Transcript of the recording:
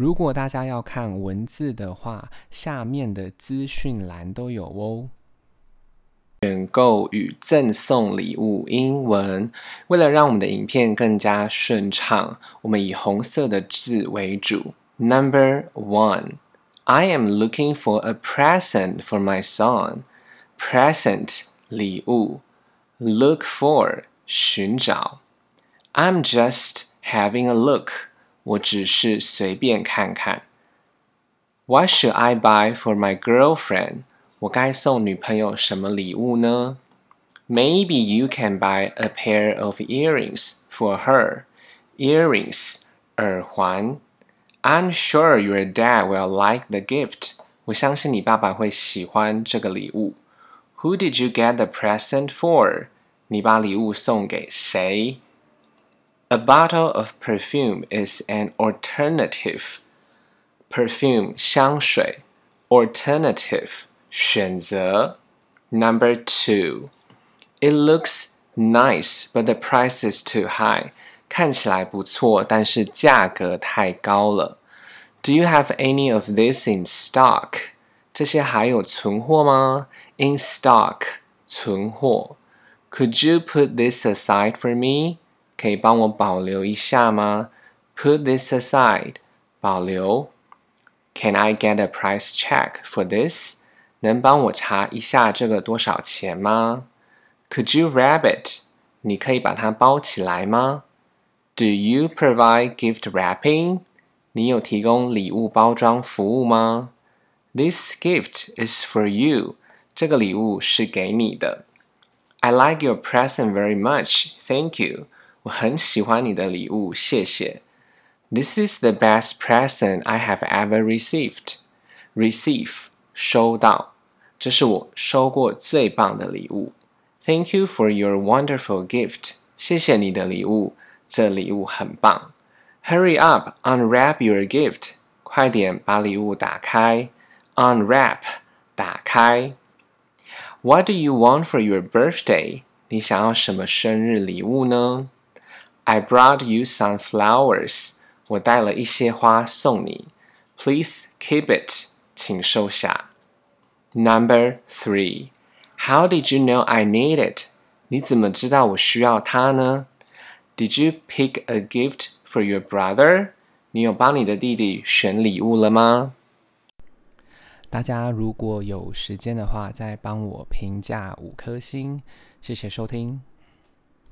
如果大家要看文字的话，下面的资讯栏都有哦。选购与赠送礼物英文，为了让我们的影片更加顺畅，我们以红色的字为主。Number one, I am looking for a present for my son. Present 礼物，look for 寻找。I'm just having a look，我只是随便看看。What should I buy for my girlfriend？我该送女朋友什么礼物呢？Maybe you can buy a pair of earrings for her. Earrings 耳环。I'm sure your dad will like the gift. 我相信你爸爸会喜欢这个礼物。Who did you get the present for? 你把礼物送给谁 ？A bottle of perfume is an alternative. Perfume 香水，alternative 选择。Number two, it looks nice, but the price is too high. 看起来不错，但是价格太高了。Do you have any of this in stock? 这些还有存货吗？In stock，存货。Could you put this aside for me? 可以帮我保留一下吗？Put this aside，保留。Can I get a price check for this? 能帮我查一下这个多少钱吗？Could you wrap it？你可以把它包起来吗？Do you provide gift wrapping？你有提供礼物包装服务吗？This gift is for you。这个礼物是给你的。I like your present very much. Thank you. 我很喜欢你的礼物，谢谢。This is the best present I have ever received. Receive 收到，这是我收过最棒的礼物。Thank you for your wonderful gift，谢谢你的礼物，这礼物很棒。Hurry up, unwrap your gift，快点把礼物打开。Unwrap，打开。What do you want for your birthday？你想要什么生日礼物呢 ？I brought you some flowers，我带了一些花送你。Please keep it，请收下。Number three, how did you know I need it? 你怎么知道我需要它呢？Did you pick a gift for your brother? 你有帮你的弟弟选礼物了吗？大家如果有时间的话，再帮我评价五颗星，谢谢收听。